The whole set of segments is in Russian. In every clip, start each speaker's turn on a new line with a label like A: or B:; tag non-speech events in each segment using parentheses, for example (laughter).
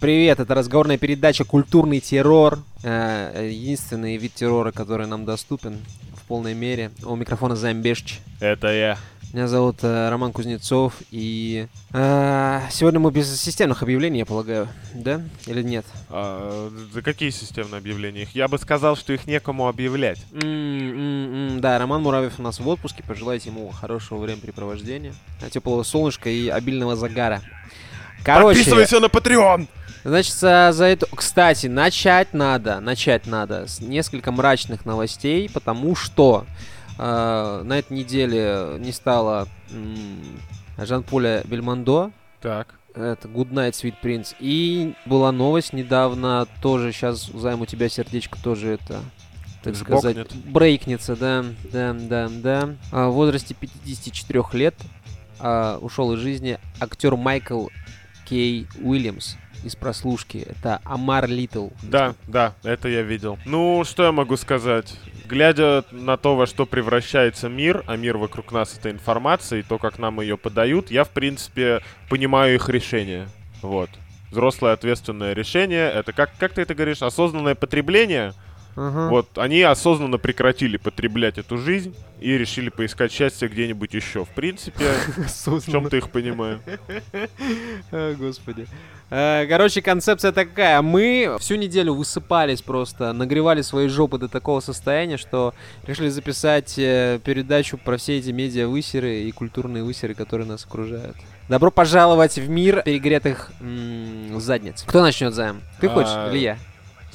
A: Привет, это разговорная передача «Культурный террор». Э, единственный вид террора, который нам доступен в полной мере. У микрофона Замбешч.
B: Это я.
A: Меня зовут э, Роман Кузнецов, и э, сегодня мы без системных объявлений, я полагаю, да? Или нет?
B: А, да какие системные объявления? Я бы сказал, что их некому объявлять.
A: М-м-м, да, Роман Муравьев у нас в отпуске, пожелайте ему хорошего времяпрепровождения, теплого солнышка и обильного загара.
B: Короче, Подписывайся на Patreon!
A: Значит, за, за это... Кстати, начать надо, начать надо с несколько мрачных новостей, потому что э, на этой неделе не стало э, Жан-Поля Бельмондо.
B: Так.
A: Это Good Night, Sweet Prince. И была новость недавно, тоже сейчас займ у тебя сердечко тоже это так
B: Сбокнет.
A: сказать, брейкнется, да, да, да, да. А, в возрасте 54 лет а, ушел из жизни актер Майкл Кей Уильямс из прослушки. Это Амар Литл.
B: Да, да, это я видел. Ну, что я могу сказать? Глядя на то, во что превращается мир, а мир вокруг нас это информация, и то, как нам ее подают, я, в принципе, понимаю их решение. Вот. Взрослое ответственное решение, это как, как ты это говоришь, осознанное потребление — Uh-huh. Вот, они осознанно прекратили потреблять эту жизнь и решили поискать счастье где-нибудь еще. В принципе, (laughs) в чем-то их понимаю.
A: Господи. Э, короче, концепция такая. Мы всю неделю высыпались просто, нагревали свои жопы до такого состояния, что решили записать э, передачу про все эти медиа-высеры и культурные высеры, которые нас окружают. Добро пожаловать в мир перегретых м- задниц. Кто начнет, Займ? Ты хочешь а, или я?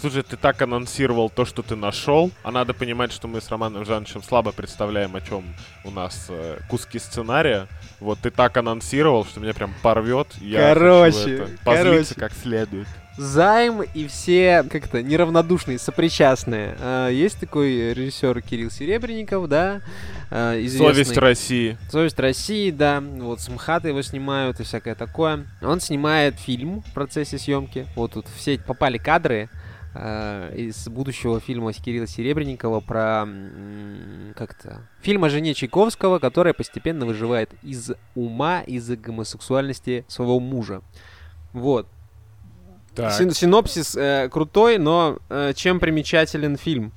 B: Слушай, ты так анонсировал то, что ты нашел, а надо понимать, что мы с Романом Жановичем слабо представляем, о чем у нас э, куски сценария. Вот ты так анонсировал, что меня прям порвет.
A: Я короче,
B: это короче. как следует.
A: Займ и все как-то неравнодушные, сопричастные. А, есть такой режиссер Кирилл Серебренников, да,
B: а, известный. Совесть России.
A: Совесть России, да. Вот с МХАТа его снимают и всякое такое. Он снимает фильм в процессе съемки. Вот тут все попали кадры из будущего фильма Кирилла Серебренникова про как-то фильм о жене Чайковского, которая постепенно выживает из ума, из-за гомосексуальности своего мужа. Вот. Син синопсис э, крутой, но э, чем примечателен фильм?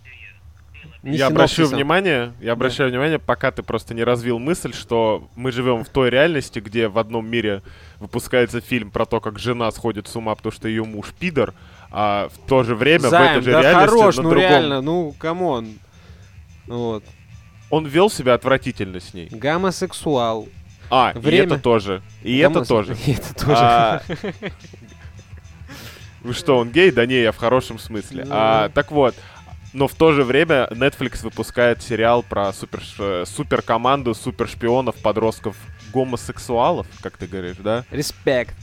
B: Не я обращаю внимание, я обращаю да. внимание, пока ты просто не развил мысль, что мы живем в той реальности, где в одном мире выпускается фильм про то, как жена сходит с ума, потому что ее муж пидор, а в то же время
A: Займ,
B: в этой же
A: да
B: реальности
A: хорош,
B: на
A: ну
B: другом...
A: реально, ну камон. Вот.
B: Он вел себя отвратительно с ней.
A: Гомосексуал.
B: А, Время... и это тоже. И Гомос... это тоже.
A: И это (laughs) тоже. А... (laughs)
B: Вы что, он гей? Да не, я в хорошем смысле. Ну... А, так вот, но в то же время Netflix выпускает сериал про супер, супер команду супер шпионов, подростков, гомосексуалов, как ты говоришь, да?
A: Респект.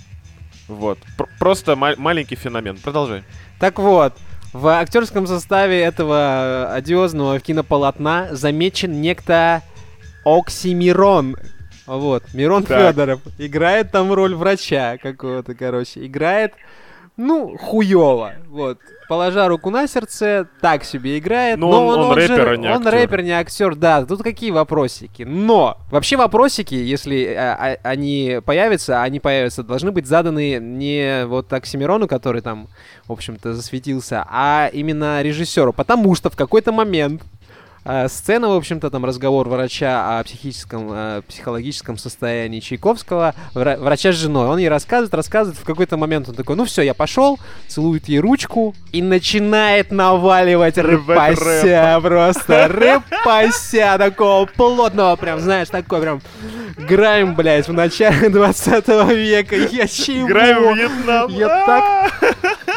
B: Вот. Пр просто ма маленький феномен. Продолжай.
A: Так вот, в актерском составе этого одиозного кинополотна замечен некто Оксимирон. Вот, Мирон так. Федоров играет там роль врача какого-то, короче. Играет, ну, хуёво. Вот положа руку на сердце, так себе играет.
B: Но, но он, он, он рэпер, же, а не
A: Он рэпер, не актер, да. Тут какие вопросики. Но вообще вопросики, если а, а, они появятся, они появятся, должны быть заданы не вот Оксимирону, который там, в общем-то, засветился, а именно режиссеру. Потому что в какой-то момент э, сцена, в общем-то, там разговор врача о психическом, э, психологическом состоянии Чайковского, вра- врача с женой. Он ей рассказывает, рассказывает, в какой-то момент он такой, ну все, я пошел, целует ей ручку и начинает наваливать рыпася просто, рыпася такого плотного, прям, знаешь, такой прям грайм, блядь, в начале (laughs) 20 века. Я чего?
B: Грайм Вьетнам.
A: Я так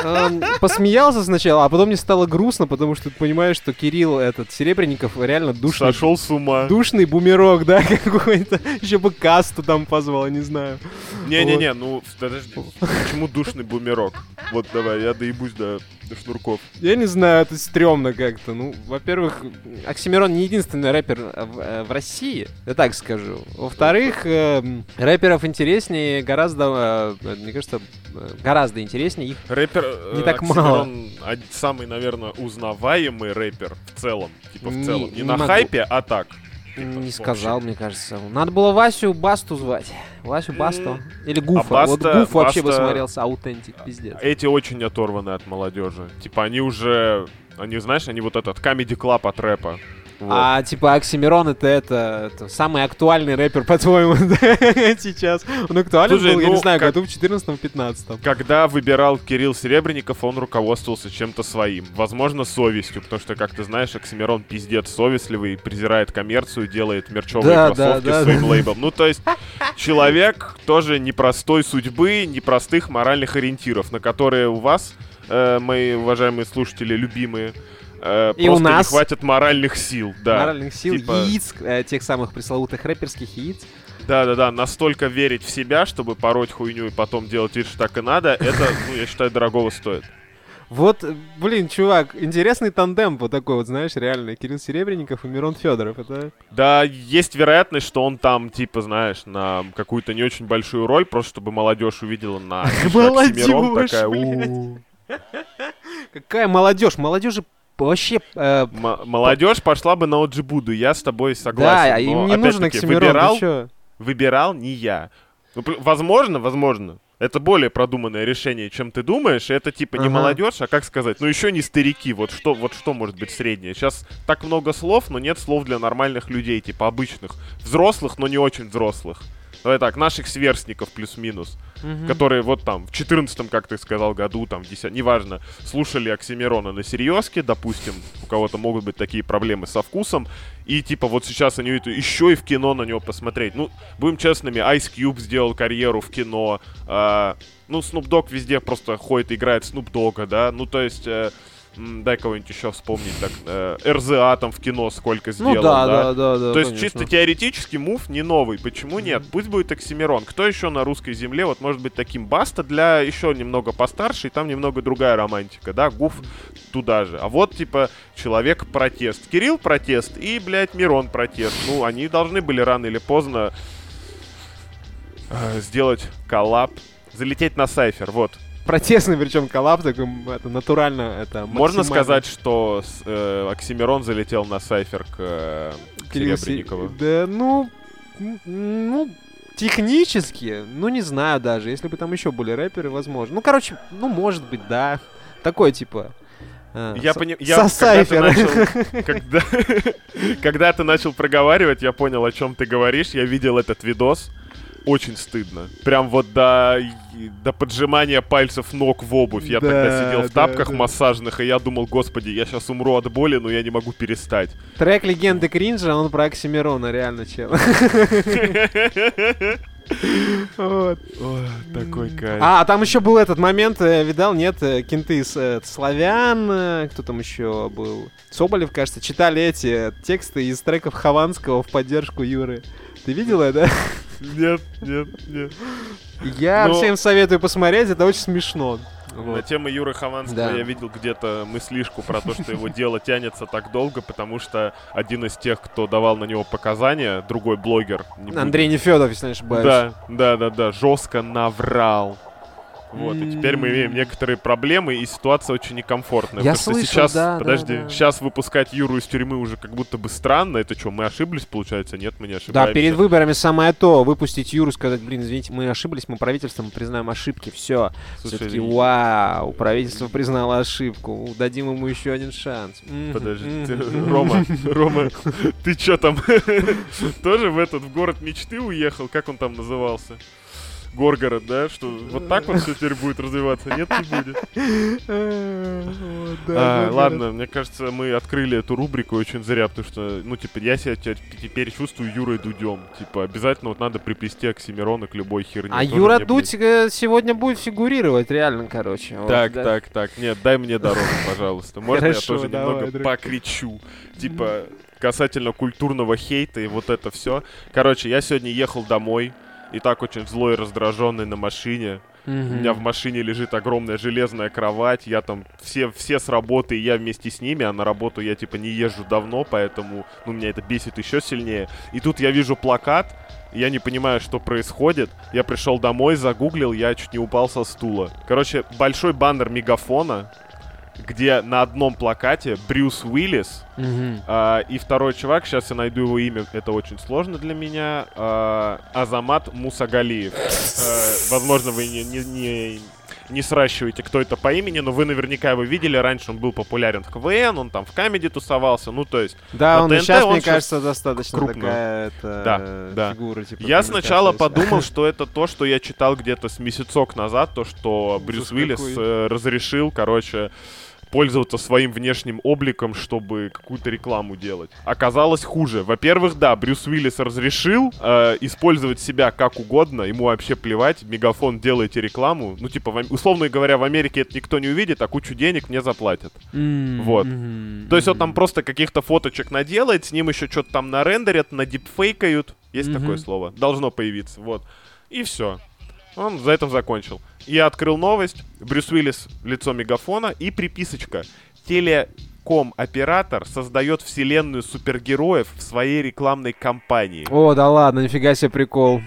A: э, посмеялся сначала, а потом мне стало грустно, потому что ты понимаешь, что Кирилл этот Серебренник Овчинников реально душный.
B: Сошел с ума.
A: Душный бумерок, да, (laughs) какой-то. Еще бы касту там позвал, не знаю.
B: Не-не-не, ну, подожди, почему душный бумерок? Вот давай, я доебусь до, до шнурков.
A: Я не знаю, это стрёмно как-то. Ну, во-первых, Оксимирон не единственный рэпер в, э, в России, я так скажу. Во-вторых, э, рэперов интереснее гораздо, э, мне кажется, гораздо интереснее их
B: рэпер,
A: не так мало.
B: самый, наверное, узнаваемый рэпер в целом. Типа в целом. Не, не на могу. хайпе, а так.
A: Не сказал, мне кажется. Надо было Васю Басту звать. Васю Басту. Или Гуфа.
B: А
A: вот
B: Баста-
A: Гуф вообще бы
B: Баста-
A: смотрелся authentic, пиздец.
B: Эти очень оторваны от молодежи. Типа они уже, они знаешь, они вот этот Comedy Club от рэпа. Вот.
A: А типа Оксимирон это, это, это самый актуальный рэпер, (laughs) по-твоему, да, сейчас. Он актуален
B: Слушай,
A: был, я
B: ну,
A: не знаю,
B: как-
A: году в 14-15.
B: Когда выбирал Кирилл Серебренников, он руководствовался чем-то своим. Возможно, совестью, потому что, как ты знаешь, Оксимирон пиздец совестливый, презирает коммерцию, делает мерчевые
A: Да, да,
B: кроссовки
A: да,
B: своим
A: да.
B: лейбом. Ну, то есть, человек тоже непростой судьбы, непростых моральных ориентиров, на которые у вас, э, мои уважаемые слушатели, любимые, э,
A: И у нас.
B: не хватит моральных сил. Да.
A: Моральных сил,
B: Типа-
A: яиц, э, тех самых пресловутых рэперских яиц.
B: Да-да-да, настолько верить в себя, чтобы пороть хуйню и потом делать вид, что так и надо, это, ну, я считаю, дорогого стоит.
A: Вот, блин, чувак, интересный тандем вот такой вот, знаешь, реально. Кирилл Серебренников и Мирон Федоров. Это
B: Да, есть вероятность, что он там, типа, знаешь, на какую-то не очень большую роль, просто чтобы молодежь увидела на (laughs)
A: Молодежь,
B: такая,
A: какая молодежь? Молодежи вообще... э,
B: Молодежь пошла бы на Оджибуду, я с тобой
A: да,
B: согласен.
A: а им не нужен
B: опять-таки,
A: Оксимирон,
B: выбирал, выбирал не я. Ну, возможно, возможно. Это более продуманное решение, чем ты думаешь. Это типа не
A: Ага.
B: молодежь, а как сказать, ну еще не старики. Вот что, вот что может быть среднее. Сейчас так много слов, но нет слов для нормальных людей, типа обычных. Взрослых, но не очень взрослых. Давай так, наших сверстников плюс-минус.
A: Мгм.
B: Которые вот там в 14 как ты сказал, году, там, в 10 неважно, слушали Оксимирона на серьезке, допустим, у кого-то могут быть такие проблемы со вкусом, и типа вот сейчас они это еще и в кино на него посмотреть. Ну, будем честными, Ice Cube сделал карьеру в кино, а, ну, Snoop Dogg везде просто ходит и играет Snoop Dogga, да, ну, то есть... э, Дай кого-нибудь еще вспомнить, так, э, РЗА там в кино сколько сделал,
A: Ну да, да, да, да.
B: то есть
A: конечно.
B: чисто теоретически мув не новый. Почему нет? Пусть будет Оксимирон. Кто еще на русской земле вот может быть таким Баста для еще немного постарше, и там немного другая романтика, да? Гуф туда же. А вот типа человек протест. Кирилл протест и, блядь, Мирон протест. Ну, они должны были рано или поздно э, сделать коллаб, залететь на сайфер, вот.
A: Протестный, причем коллапс такой, м, это натурально, это
B: Можно сказать, что э, Оксимирон залетел на сайфер к э,
A: Се-
B: Серебренникову?
A: Да, ну, ну, технически, ну, не знаю даже. Если бы там еще были рэперы, возможно. Ну, короче, ну, может быть, да. Такой, типа... а,
B: Я
A: со-
B: понимаю, я (laughs) когда ты начал, когда, когда ты начал проговаривать, я понял, о чем ты говоришь. Я видел этот видос. Очень стыдно. Прям вот до, до поджимания пальцев ног в обувь. Я тогда
A: Да,
B: сидел в
A: да,
B: тапках
A: да.
B: массажных, и я думал, господи, я сейчас умру от боли, но я не могу перестать.
A: Трек легенды Кринжа, он про Оксимирона, реально, чел. Вот.
B: Такой кайф.
A: А, там еще был этот момент, э, видал, нет, э, кенты из э, славян, э, кто там еще был? Соболев, кажется, читали эти тексты из треков Хованского в поддержку Юры. Ты видел это?
B: Нет, нет, нет.
A: Я
B: Но-
A: всем советую посмотреть, это очень смешно.
B: На
A: Вот.
B: тему Юры Хованского
A: Да.
B: я видел где-то мыслишку про то, что его дело тянется так долго, потому что один из тех, кто давал на него показания, другой блогер, не
A: Андрей Нефедов, если не ошибаюсь.
B: Да, да, да, да, жестко наврал. Вот, и теперь мы имеем некоторые проблемы, и ситуация очень некомфортная.
A: Я
B: потому что
A: слышал,
B: сейчас,
A: да, да,
B: подожди,
A: да.
B: сейчас выпускать Юру из тюрьмы уже как будто бы странно. Это что, мы ошиблись, получается? Нет, мы не
A: Да,
B: ошибаемся.
A: перед выборами самое то, выпустить Юру, сказать, блин, извините, мы ошиблись, мы правительством мы признаем ошибки, все. Все-таки, вау, правительство признало ошибку, дадим ему еще один шанс.
B: Подожди, ты-. Рома, (laughs) Рома, ты чё там? (laughs) Тоже в этот, в город мечты уехал? Как он там назывался? Горгород, да? Что вот так вот все теперь будет развиваться? Нет, не будет. А, ладно, мне кажется, мы открыли эту рубрику очень зря, потому что, ну, типа, я себя те- теперь чувствую Юрой Дудем. Типа, обязательно вот надо приплести Оксимирона к любой херне.
A: А Юра Дудь э, сегодня будет фигурировать, реально, короче.
B: Так, так, так. Нет, дай мне дорогу, (laughs) пожалуйста. Можно я тоже немного покричу? Типа, касательно культурного хейта и вот это все. Короче, я сегодня ехал домой. И так очень злой и раздраженный на машине. У
A: Мгм.
B: меня в машине лежит огромная железная кровать. Я там все, все с работы, и я вместе с ними, а на работу я типа не езжу давно, поэтому ну, меня это бесит еще сильнее. И тут я вижу плакат, я не понимаю, что происходит. Я пришел домой, загуглил, я чуть не упал со стула. Короче, большой баннер мегафона. Где на одном плакате Брюс Уиллис
A: Мгм.
B: а, и второй чувак, сейчас я найду его имя, это очень сложно для меня, а, Азамат Мусагалиев. Э, возможно, вы не, не, не, не сращиваете, кто это по имени, но вы наверняка его видели. Раньше он был популярен в КВН, он там в камеди тусовался, ну то есть...
A: Да, он
B: TNT
A: сейчас,
B: он
A: мне кажется, достаточно
B: крупно.
A: такая это,
B: Да,
A: э,
B: да.
A: фигура. Типа,
B: Я сначала подумал, (laughs) что это то, что я читал где-то с месяцок назад, то, что Брюс Уиллис э, разрешил, короче, пользоваться своим внешним обликом, чтобы какую-то рекламу делать. Оказалось хуже. Во-первых, да, Брюс Уиллис разрешил э, использовать себя как угодно, ему вообще плевать, Мегафон делайте рекламу. Ну, типа, в условно говоря, в Америке это никто не увидит, а кучу денег мне заплатят.
A: М,
B: Вот.
A: мгм,
B: То есть он там просто каких-то фоточек наделает, с ним еще что-то там нарендерят, надипфейкают. Есть
A: Мгм.
B: такое слово? Должно появиться, вот. И все. Он за этим закончил. Я открыл новость. Брюс Уиллис, лицо мегафона и приписочка. Телеком-оператор создает вселенную супергероев в своей рекламной кампании.
A: О, да ладно, нифига себе прикол.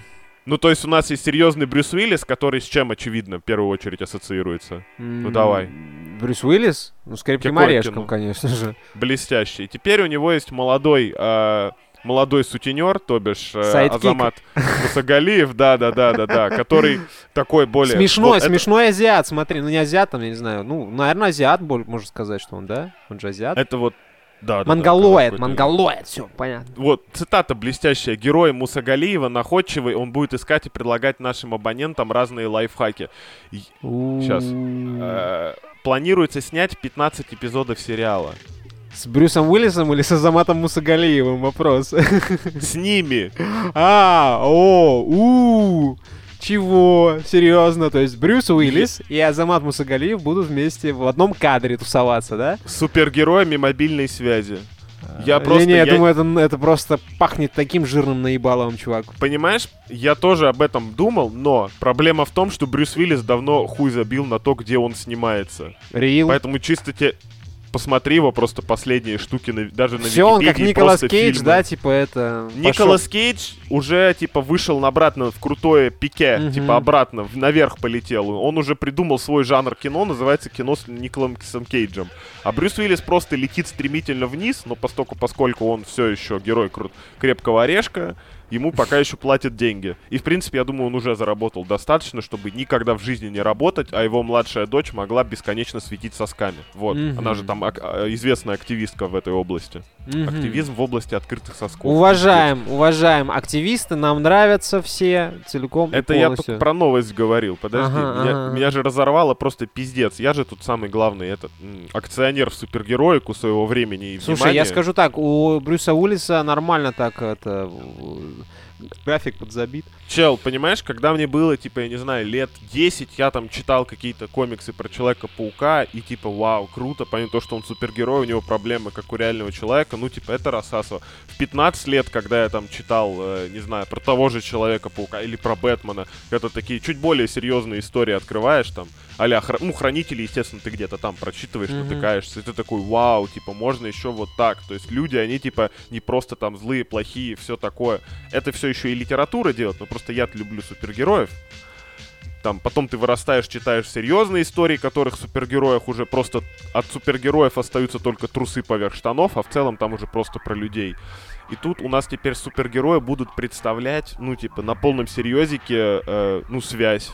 B: Ну, то есть у нас есть серьезный Брюс Уиллис, который с чем, очевидно, в первую очередь ассоциируется?
A: Ну
B: давай.
A: Брюс Уиллис? Ну, с крепким орешком, конечно же.
B: блестящий. Теперь у него есть молодой, э, молодой сутенер, то бишь э,
A: sidekick.
B: Азамат Мусагалиев, да, да, да, да, да, который такой более.
A: Смешной,
B: Вот это-
A: смешной азиат, смотри. Ну, не азиат, там, я не знаю. Ну, наверное, азиат, можно сказать, что он, да? Он же азиат.
B: Это вот. Да, да, да,
A: Монголоид,
B: какой-то-
A: монголоид, все, понятно.
B: Вот, цитата блестящая. Герой Мусагалиева находчивый, он будет искать и предлагать нашим абонентам разные лайфхаки. Сейчас. Э, Планируется снять 15 эпизодов сериала.
A: С Брюсом Уиллисом или с Азаматом Мусагалиевым вопрос.
B: С ними. (laughs)
A: А, о, у, чего? Серьезно? То есть Брюс Уиллис и Азамат Мусагалиев будут вместе в одном кадре тусоваться, да?
B: С супергероями мобильной связи. Я
A: А,
B: просто...
A: Не-не, я
B: я-
A: думаю, это, это просто пахнет таким жирным наебаловым, чувак.
B: Понимаешь, я тоже об этом думал, но проблема в том, что Брюс Уиллис давно хуй забил на то, где он снимается.
A: Рил.
B: Поэтому чисто те... Посмотри его просто последние штуки, на- даже на
A: Все, он как Николас Кейдж,
B: фильмы.
A: да, типа это...
B: Николас Кейдж уже, типа, вышел обратно в крутое пике,
A: Мгм.
B: типа, обратно, наверх полетел. Он уже придумал свой жанр кино, называется кино с Николасом Кейджем. А Брюс Уиллис просто летит стремительно вниз, но поскольку, поскольку он все еще герой кру- крепкого орешка, ему пока еще платят деньги. И, в принципе, я думаю, он уже заработал достаточно, чтобы никогда в жизни не работать, а его младшая дочь могла бесконечно светить сосками. Вот.
A: Мгм.
B: Она же там ак- а, известная активистка в этой области.
A: Мгм.
B: Активизм в области открытых сосков.
A: Уважаем, уважаем активисты, нам нравятся все целиком
B: Это я только про новость говорил. Подожди,
A: Ага,
B: меня,
A: ага.
B: меня же разорвало просто пиздец. Я же тут самый главный этот акционер в супергероику своего времени и
A: Слушай,
B: внимания.
A: я скажу так, у Брюса Уиллиса нормально так это... в- График подзабит.
B: Чел, понимаешь, когда мне было, типа, я не знаю, лет 10, я там читал какие-то комиксы про Человека-паука, и типа, вау, круто, понятно, то, что он супергерой, у него проблемы, как у реального человека, ну, типа, это рассасово. В 15 лет, когда я там читал, э, не знаю, про того же Человека-паука или про Бэтмена, это такие чуть более серьезные истории открываешь там, а ну, Хранители, естественно, ты где-то там прочитываешь,
A: Мгм.
B: натыкаешься, и ты такой, вау, типа, можно еще вот так. То есть люди, они, типа, не просто там злые, плохие, все такое. Это все еще и литература делает, но просто я люблю супергероев. Там, потом ты вырастаешь, читаешь серьезные истории, которых супергероев уже просто от супергероев остаются только трусы поверх штанов, а в целом там уже просто про людей. И тут у нас теперь супергерои будут представлять, ну, типа, на полном серьезике, э, ну, связь.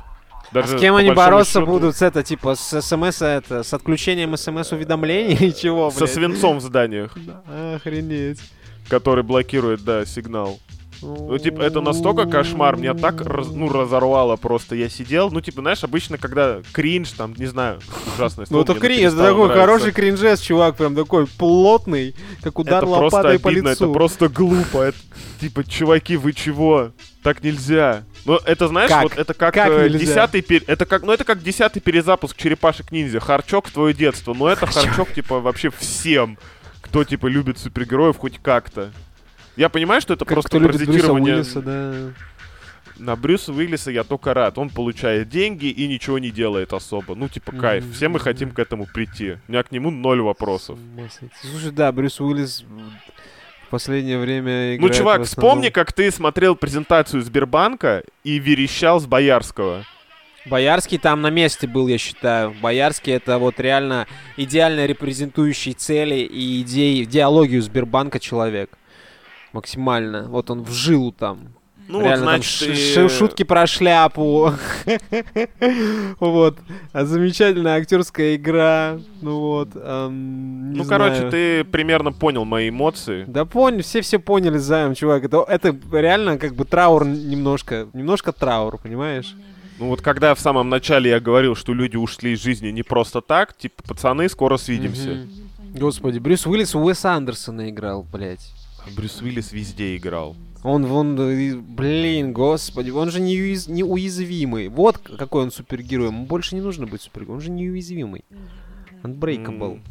A: А
B: Даже
A: с кем они бороться
B: счету,
A: будут? С это, типа, с смс, это, с отключением смс-уведомлений и чего,
B: Со
A: блядь?
B: свинцом в зданиях,
A: Да, Охренеть.
B: который блокирует, да, сигнал. Ну, типа, это настолько кошмар, меня так, раз- ну, разорвало просто. Я сидел, ну, типа, знаешь, обычно, когда кринж, там, не знаю, (laughs) ужасное
A: Ну это кринж, это такой хороший кринжес, чувак, прям такой плотный, как удар
B: Это
A: лопатой по лицу.
B: это просто глупо. Это, типа, чуваки, вы чего? Так нельзя. Ну, это, знаешь,
A: Как?
B: вот это как,
A: Как
B: э, десятый пер- это как, ну, это как десятый перезапуск черепашек ниндзя. Харчок в твое детство. Но это харчок, типа, вообще всем, кто, типа, любит супергероев хоть как-то. Я понимаю, что это
A: Как
B: просто
A: Брюса
B: паразитирование
A: Уиллиса, да.
B: на Брюса Уиллиса я только рад. Он получает деньги и ничего не делает особо. Ну, типа, кайф. Все мы хотим к этому прийти. У меня к нему ноль вопросов.
A: Слушай, да, Брюс Уиллис в последнее время играет
B: Ну, чувак, вспомни, как ты смотрел презентацию Сбербанка и верещал с Боярского.
A: Боярский там на месте был, я считаю. Боярский это вот реально идеально репрезентующий цели и идеи, идеологию Сбербанка человек. Максимально. Вот он в жилу там.
B: Ну,
A: Реально,
B: вот,
A: там
B: значит,
A: ш-
B: ты-
A: шутки про шляпу. (laughs) Вот. А замечательная актерская игра. Ну вот. эм,
B: Ну, короче,
A: знаю.
B: ты примерно понял мои эмоции.
A: Да понял, все все поняли, Займ, чувак. Это, это реально как бы траур немножко. Немножко траур, понимаешь?
B: Ну вот когда в самом начале я говорил, что люди ушли из жизни не просто так, типа, пацаны, скоро свидимся.
A: Господи, Брюс Уиллис у Уэса Андерсона играл, блядь.
B: Брюс Уиллис везде играл.
A: Он, вон, э, блин, господи, он же неуяз- неуязвимый. Вот какой он супергерой. Ему больше не нужно быть супергероем, он же неуязвимый. Unbreakable.
B: М.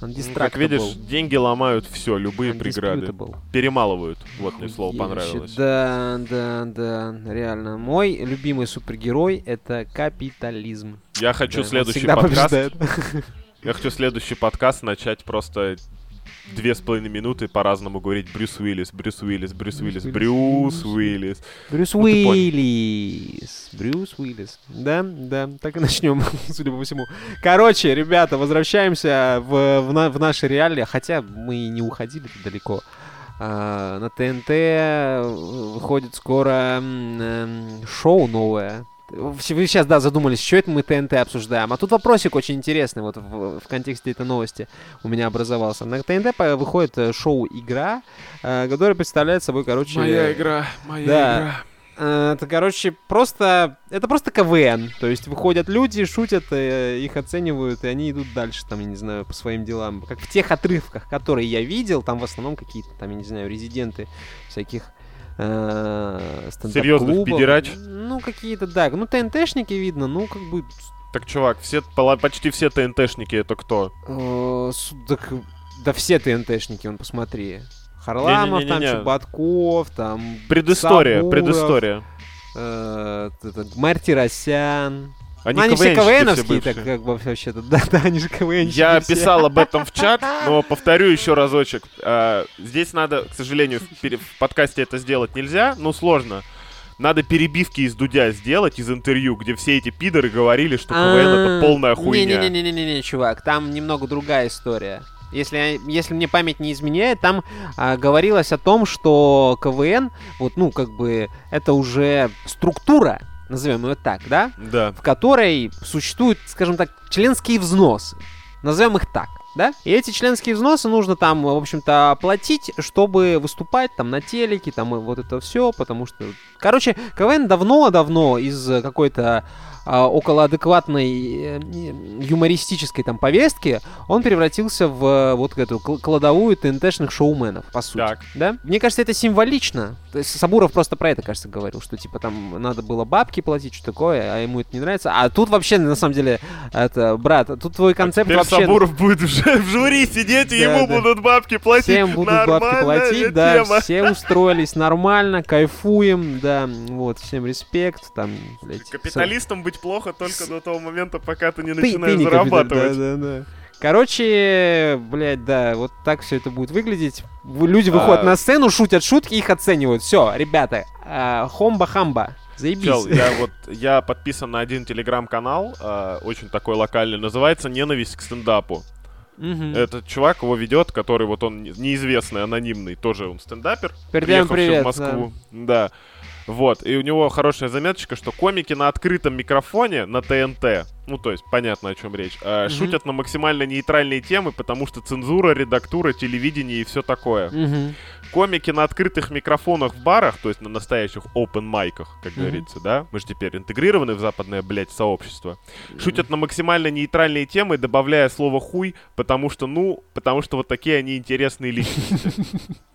B: Ну, как видишь, деньги ломают все, любые преграды. Перемалывают. Вот мне слово понравилось.
A: Да, да, да, реально. Мой любимый супергерой — это капитализм.
B: Я хочу
A: Да, он
B: следующий подкаст.
A: побеждает.
B: Я хочу следующий подкаст начать просто две с половиной минуты по-разному говорить Брюс Уиллис, Брюс Уиллис, Брюс Уиллис, Брюс Уиллис.
A: Брюс
B: Ну.
A: Уиллис. Брюс Уиллис. Да, да, так и начнем, (laughs) судя по всему. Короче, ребята, возвращаемся в, в, на- в наши реалии, хотя мы и не уходили далеко. А, на ТНТ э, выходит скоро эм, шоу новое. Вы сейчас, да, задумались, что это мы ТНТ обсуждаем. А тут вопросик очень интересный вот в, в контексте этой новости у меня образовался. На ТНТ выходит э, шоу «Игра», э, которое представляет собой, короче...
B: игра, моя
A: Да. Э, Это, короче, просто... Это просто КВН. То есть выходят люди, шутят, их оценивают, и они идут дальше, там, я не знаю, по своим делам. Как в тех отрывках, которые я видел, там в основном какие-то, там, я не знаю, резиденты всяких э,
B: Серьезных педерач?
A: Ну, какие-то, да. Ну, ТНТшники видно, ну, как бы...
B: Так, чувак, все, почти все ТНТшники это кто?
A: э, так, да все ТНТшники, он посмотри. Харламов, там. Чубатков, там...
B: Предыстория,
A: Сабуров,
B: предыстория.
A: э, Марь Тиросян.
B: Они,
A: Ну, они все КВНовские, так как бы вообще-то. (laughs) Да, да, они же КВНщики
B: Я
A: все.
B: писал об этом в чат, (laughs) но повторю еще разочек. А, Здесь надо, к сожалению, в, в подкасте это сделать нельзя, ну сложно. Надо перебивки из Дудя сделать, из интервью, где все эти пидоры говорили, что КВН это
A: А,
B: полная хуйня.
A: Не-не-не-не-не, чувак, там немного другая история. Если, если мне память не изменяет, там а, говорилось о том, что КВН, вот, ну, как бы, это уже структура, назовем ее так, да,
B: Да.
A: в которой существуют, скажем так, членские взносы. Назовем их так, да? И эти членские взносы нужно там, в общем-то, оплатить, чтобы выступать там на телеке, там и вот это все, потому что... Короче, КВН давно-давно из э, какой-то а, околоадекватной э, не- юмористической там повестки он превратился в э, вот эту кл- кладовую ТНТшных шоуменов, по сути.
B: Так.
A: Да? Мне кажется, это символично. То есть Сабуров просто про это, кажется, говорил, что типа там надо было бабки платить, что такое, а ему это не нравится. А тут вообще, на самом деле, это, брат, тут твой концепт
B: Теперь
A: вообще...
B: Сабуров будет ж- в жюри сидеть, и
A: Да,
B: ему
A: да.
B: будут бабки платить.
A: Всем будут бабки
B: Нормальная
A: платить, да,
B: тема.
A: все устроились нормально, кайфуем, да, вот, всем респект, там, блядь, всё.
B: Капиталистам быть плохо только до того момента, пока ты не начинаешь
A: ты
B: зарабатывать.
A: Да, да, да. Короче, блядь, да, вот так все это будет выглядеть. Люди выходят
B: А.
A: на сцену, шутят шутки, их оценивают. Все, ребята, а, хомба-хамба, заебись.
B: Чел, я вот я подписан на один телеграм-канал, а, очень такой локальный, называется «Ненависть к стендапу».
A: Мгм.
B: Этот чувак его ведет, который вот он не- неизвестный, анонимный, тоже он стендапер,
A: Передаем
B: приехавший
A: привет,
B: в Москву. Да. Вот, и у него хорошая заметочка, что комики на открытом микрофоне на ТНТ, ну то есть понятно о чем речь, а,
A: Мгм.
B: шутят на максимально нейтральные темы, потому что цензура, редактура, телевидение и все такое.
A: Мгм.
B: комики на открытых микрофонах в барах, то есть на настоящих open майках, как
A: Мгм.
B: говорится, да? Мы же теперь интегрированы в западное, блядь, сообщество. Шутят на максимально нейтральные темы, добавляя слово хуй, потому что, ну, потому что вот такие они интересные личности. (laughs)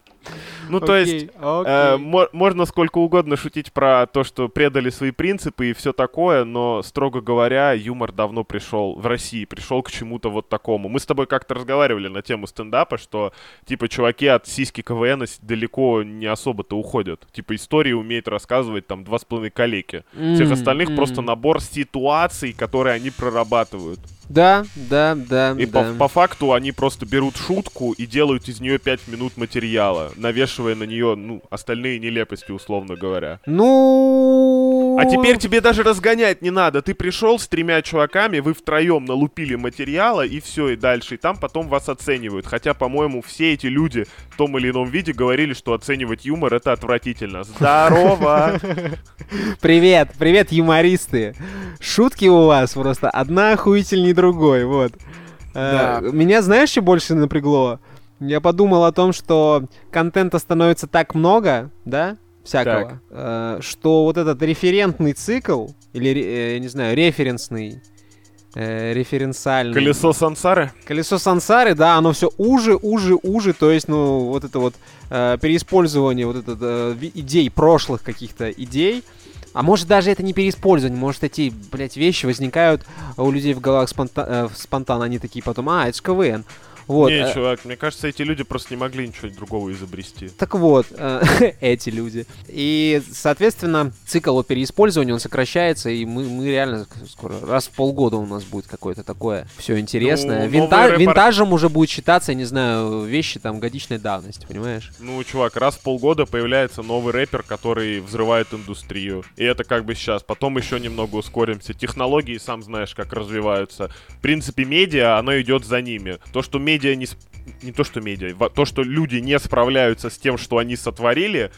B: Ну, то есть,
A: Окей,
B: Э, мо- можно сколько угодно шутить про то, что предали свои принципы и все такое, но, строго говоря, юмор давно пришел, в России пришел к чему-то вот такому. Мы с тобой как-то разговаривали на тему стендапа, что, типа, чуваки от сиськи КВН далеко не особо-то уходят. Типа, истории умеют рассказывать там два с половиной коллеги. Всех
A: М,
B: остальных
A: м.
B: просто набор ситуаций, которые они прорабатывают.
A: Да, да, да,
B: И
A: да.
B: по, по факту они просто берут шутку и делают из нее 5 минут материала, навешивая на нее, ну, остальные нелепости, условно говоря.
A: Ну.
B: А теперь тебе даже разгонять не надо. Ты пришел с тремя чуваками, вы втроем налупили материала, и все, и дальше. И там потом вас оценивают. Хотя, по-моему, все эти люди в том или ином виде говорили, что оценивать юмор это отвратительно. Здорово! (laughs)
A: Привет, привет, юмористы. Шутки у вас просто одна другой, вот. Э,
B: Да.
A: Меня знаешь, что больше напрягло? Я подумал о том, что контента становится так много, да, всякого,
B: Так.
A: э, что вот этот референтный цикл, или, э, я не знаю, референсный, э, референциальный...
B: Колесо сансары?
A: Колесо сансары, да, оно все уже, уже, уже, то есть, ну, вот это вот э, переиспользование вот это, э, идей, прошлых каких-то идей, а может даже это не переиспользование, может эти, блядь, вещи возникают у людей в головах спонта- э, спонтанно, они такие потом, а, это ж КВН. Вот.
B: Не,
A: э,
B: чувак, мне кажется, эти люди просто не могли ничего другого изобрести.
A: Так вот, э, (laughs) эти люди. И, соответственно, цикл переиспользования, он сокращается, и мы, мы реально скоро, раз в полгода у нас будет какое-то такое все интересное.
B: Ну,
A: Винта-
B: рэпер-
A: Винтажем уже будет считаться, я не знаю, вещи там годичной давности, понимаешь?
B: Ну, чувак, раз в полгода появляется новый рэпер, который взрывает индустрию. И это как бы сейчас. Потом еще немного ускоримся. Технологии, сам знаешь, как развиваются. В принципе, медиа, оно идет за ними. То, что медиа не... сп- Не то, что медиа, то, что люди не справляются с тем, что они сотворили,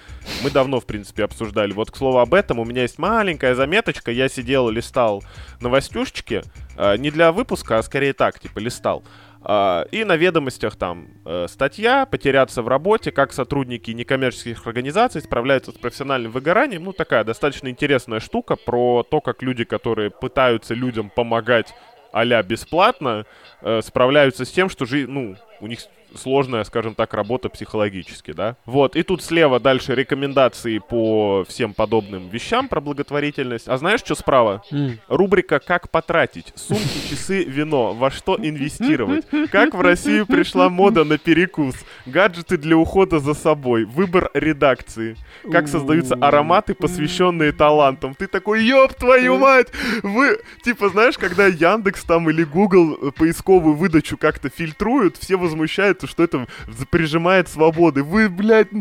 B: мы давно, в принципе, обсуждали. Вот, к слову об этом, у меня есть маленькая заметочка. Я сидел, листал новостюшечки. э, не для выпуска, а скорее так, типа, листал. А, И на ведомостях там э, статья «Потеряться в работе. Как сотрудники некоммерческих организаций справляются с профессиональным выгоранием». Ну, такая достаточно интересная штука про то, как люди, которые пытаются людям помогать а бесплатно, э, справляются с тем, что жи- ну, у них сложная, скажем так, работа психологически, да. Вот, и тут слева дальше рекомендации по всем подобным вещам про благотворительность. А знаешь, что справа?
A: М.
B: Рубрика «Как потратить?» Сумки, часы, вино. Во что инвестировать? Как в Россию пришла мода на перекус? Гаджеты для ухода за собой. Выбор редакции. Как создаются ароматы, посвященные талантам. Ты такой, ёб твою мать! Вы, типа, знаешь, когда Яндекс там или Google э, поисковую выдачу как-то фильтруют, все возмущаются, что это прижимает свободы. Вы, блядь,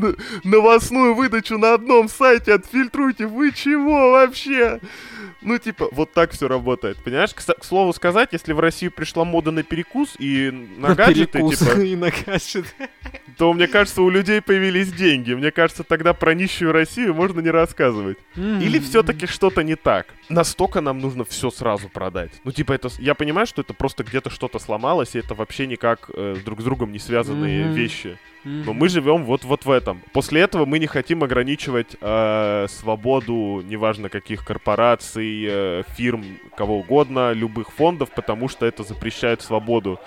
B: новостную выдачу на одном сайте отфильтруйте. Вы чего вообще? Ну, типа, вот так все работает, понимаешь? К, к слову сказать, если в Россию пришла мода на перекус и на гаджеты,
A: Перекус
B: типа, (laughs)
A: и на гаджеты.
B: То, мне кажется, у людей появились деньги. Мне кажется, тогда про нищую Россию можно не рассказывать. Или все-таки что-то не так? Настолько нам нужно все сразу продать. Ну, типа, это. Я понимаю, что это просто где-то что-то сломалось, и это вообще никак э, друг с другом не связанные вещи. Но мы живем вот, вот в этом. После этого мы не хотим ограничивать э, свободу, неважно каких корпораций, э, фирм, кого угодно, любых фондов, потому что это запрещает свободу.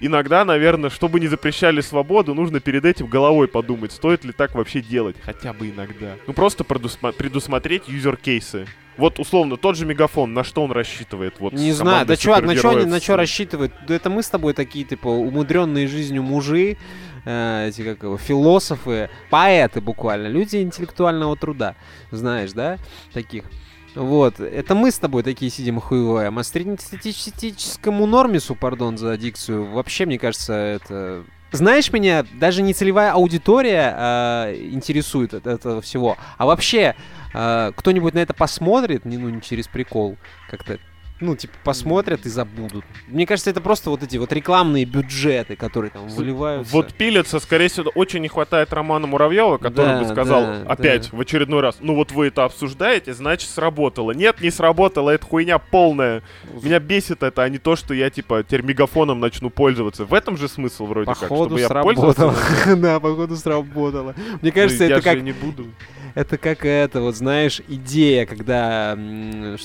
B: Иногда, наверное, чтобы не запрещали свободу, нужно перед этим головой подумать, стоит ли так вообще делать. Хотя бы иногда. Ну просто предусма- предусмотреть юзер-кейсы. Вот, условно, тот же Мегафон, на что он рассчитывает? Вот
A: Не знаю, да чувак, на что
B: супергероев?
A: на чё рассчитывают? Да это мы с тобой такие, типа, умудренные жизнью мужи, э, эти, как его, философы, поэты буквально, люди интеллектуального труда, знаешь, да, таких. Вот, это мы с тобой такие сидим хуеваем, а среднестатистическому нормису, пардон за дикцию, вообще, мне кажется, это... Знаешь, меня даже не целевая аудитория э, интересует от этого всего, а вообще э, кто-нибудь на это посмотрит, не, ну, не через прикол, как-то ну, типа, посмотрят и забудут. Мне кажется, это просто вот эти вот рекламные бюджеты, которые там выливаются.
B: Вот пилится, скорее всего, очень не хватает Романа Муравьева, который
A: Да,
B: бы сказал
A: да,
B: опять
A: да.
B: в очередной раз, ну вот вы это обсуждаете, значит сработало. Нет, не сработало, это хуйня полная. Меня бесит это, а не то, что я типа теперь мегафоном начну пользоваться. В этом же смысл вроде как,
A: Походу
B: чтобы я
A: сработало.
B: пользовался. (laughs)
A: да, походу сработало. Мне
B: Ну,
A: кажется,
B: я
A: это как
B: не буду.
A: Это как это вот знаешь идея, когда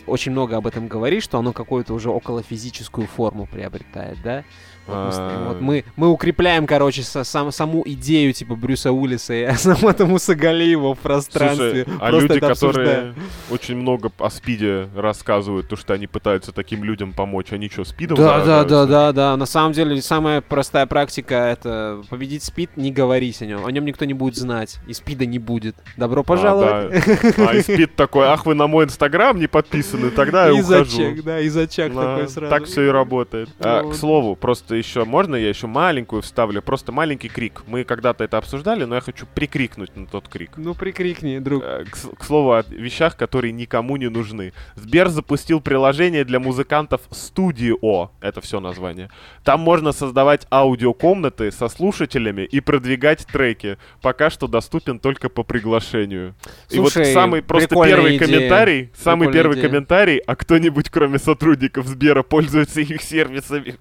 A: очень много об этом говоришь, что оно какую-то уже около физическую форму приобретает, да? Вот мы,
B: А.
A: вот мы, мы укрепляем, короче, со- сам- саму идею типа Брюса Уиллиса и (laughs) Азамата Мусагалиева в пространстве.
B: Слушай, а люди, которые очень много о спиде рассказывают, то, что они пытаются таким людям помочь, они что, спидом
A: Да, да, да, да, да. На самом деле, самая простая практика это победить спид, не говорить о нем. О нем никто не будет знать. И спида не будет. Добро
B: Ну,
A: пожаловать.
B: да. А и спит такой, ах, вы на мой инстаграм не подписаны, тогда я
A: И
B: ухожу.
A: зачек, да, и зачек такой сразу.
B: Так все и работает. А, к слову, просто еще можно я еще маленькую вставлю? Просто маленький крик. Мы когда-то это обсуждали, но я хочу прикрикнуть на тот крик.
A: Ну прикрикни, друг.
B: Э, К, к слову о вещах, которые никому не нужны. Сбер запустил приложение для музыкантов Studio. Это все название. Там можно создавать аудиокомнаты со слушателями и продвигать треки. Пока что доступен только по приглашению. и вот
A: Слушай,
B: самый просто первый
A: идея.
B: комментарий, самый
A: Прикольная
B: первый
A: идея.
B: комментарий, а кто-нибудь кроме сотрудников Сбера пользуется их сервисами?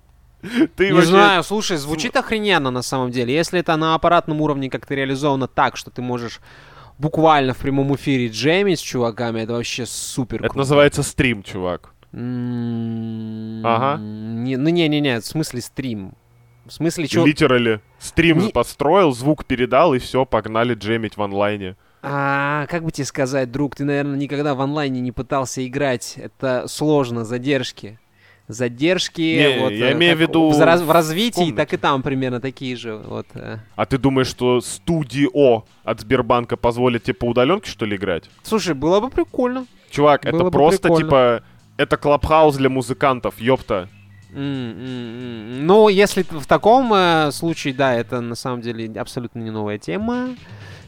B: (laughs) Ты
A: Не
B: вообще-
A: знаю, слушай, звучит охрененно на самом деле. Если это на аппаратном уровне как-то реализовано так, что ты можешь буквально в прямом эфире джемить с чуваками, это вообще супер.
B: Это называется стрим, чувак.
A: М,
B: Ага.
A: не- Ну не-не-не, в смысле стрим. В смысле, чё...
B: Литерали. Стрим
A: Не-
B: построил, звук передал, и все, погнали джемить в онлайне.
A: А, как бы тебе сказать, друг, ты, наверное, никогда в онлайне не пытался играть. Это сложно, задержки. Задержки,
B: Не,
A: вот,
B: я
A: э,
B: имею в виду
A: в, раз- в развитии,
B: комнате.
A: так и там примерно такие же. Вот. э.
B: А ты думаешь, что студио от Сбербанка позволит тебе по удаленке, что ли, играть?
A: Слушай, было бы прикольно.
B: Чувак,
A: Было
B: это
A: бы
B: просто,
A: прикольно.
B: типа, это клабхаус для музыкантов, ёпта.
A: М, м, м. Ну, если в таком э, случае, да, это на самом деле абсолютно не новая тема.